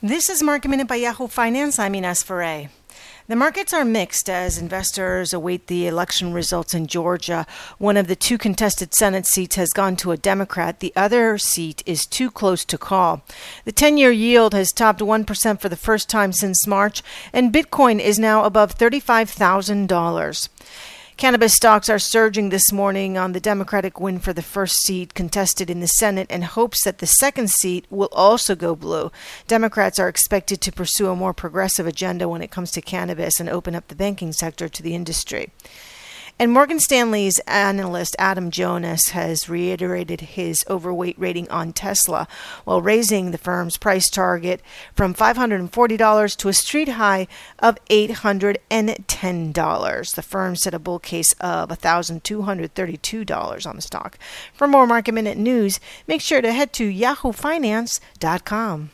This is Market Minute by Yahoo Finance. I'm Ines Ferre. The markets are mixed as investors await the election results in Georgia. One of the two contested Senate seats has gone to a Democrat. The other seat is too close to call. The 10 year yield has topped 1% for the first time since March, and Bitcoin is now above $35,000. Cannabis stocks are surging this morning on the Democratic win for the first seat contested in the Senate and hopes that the second seat will also go blue. Democrats are expected to pursue a more progressive agenda when it comes to cannabis and open up the banking sector to the industry. And Morgan Stanley's analyst Adam Jonas has reiterated his overweight rating on Tesla while raising the firm's price target from $540 to a street high of $810. The firm set a bull case of $1,232 on the stock. For more market minute news, make sure to head to yahoofinance.com.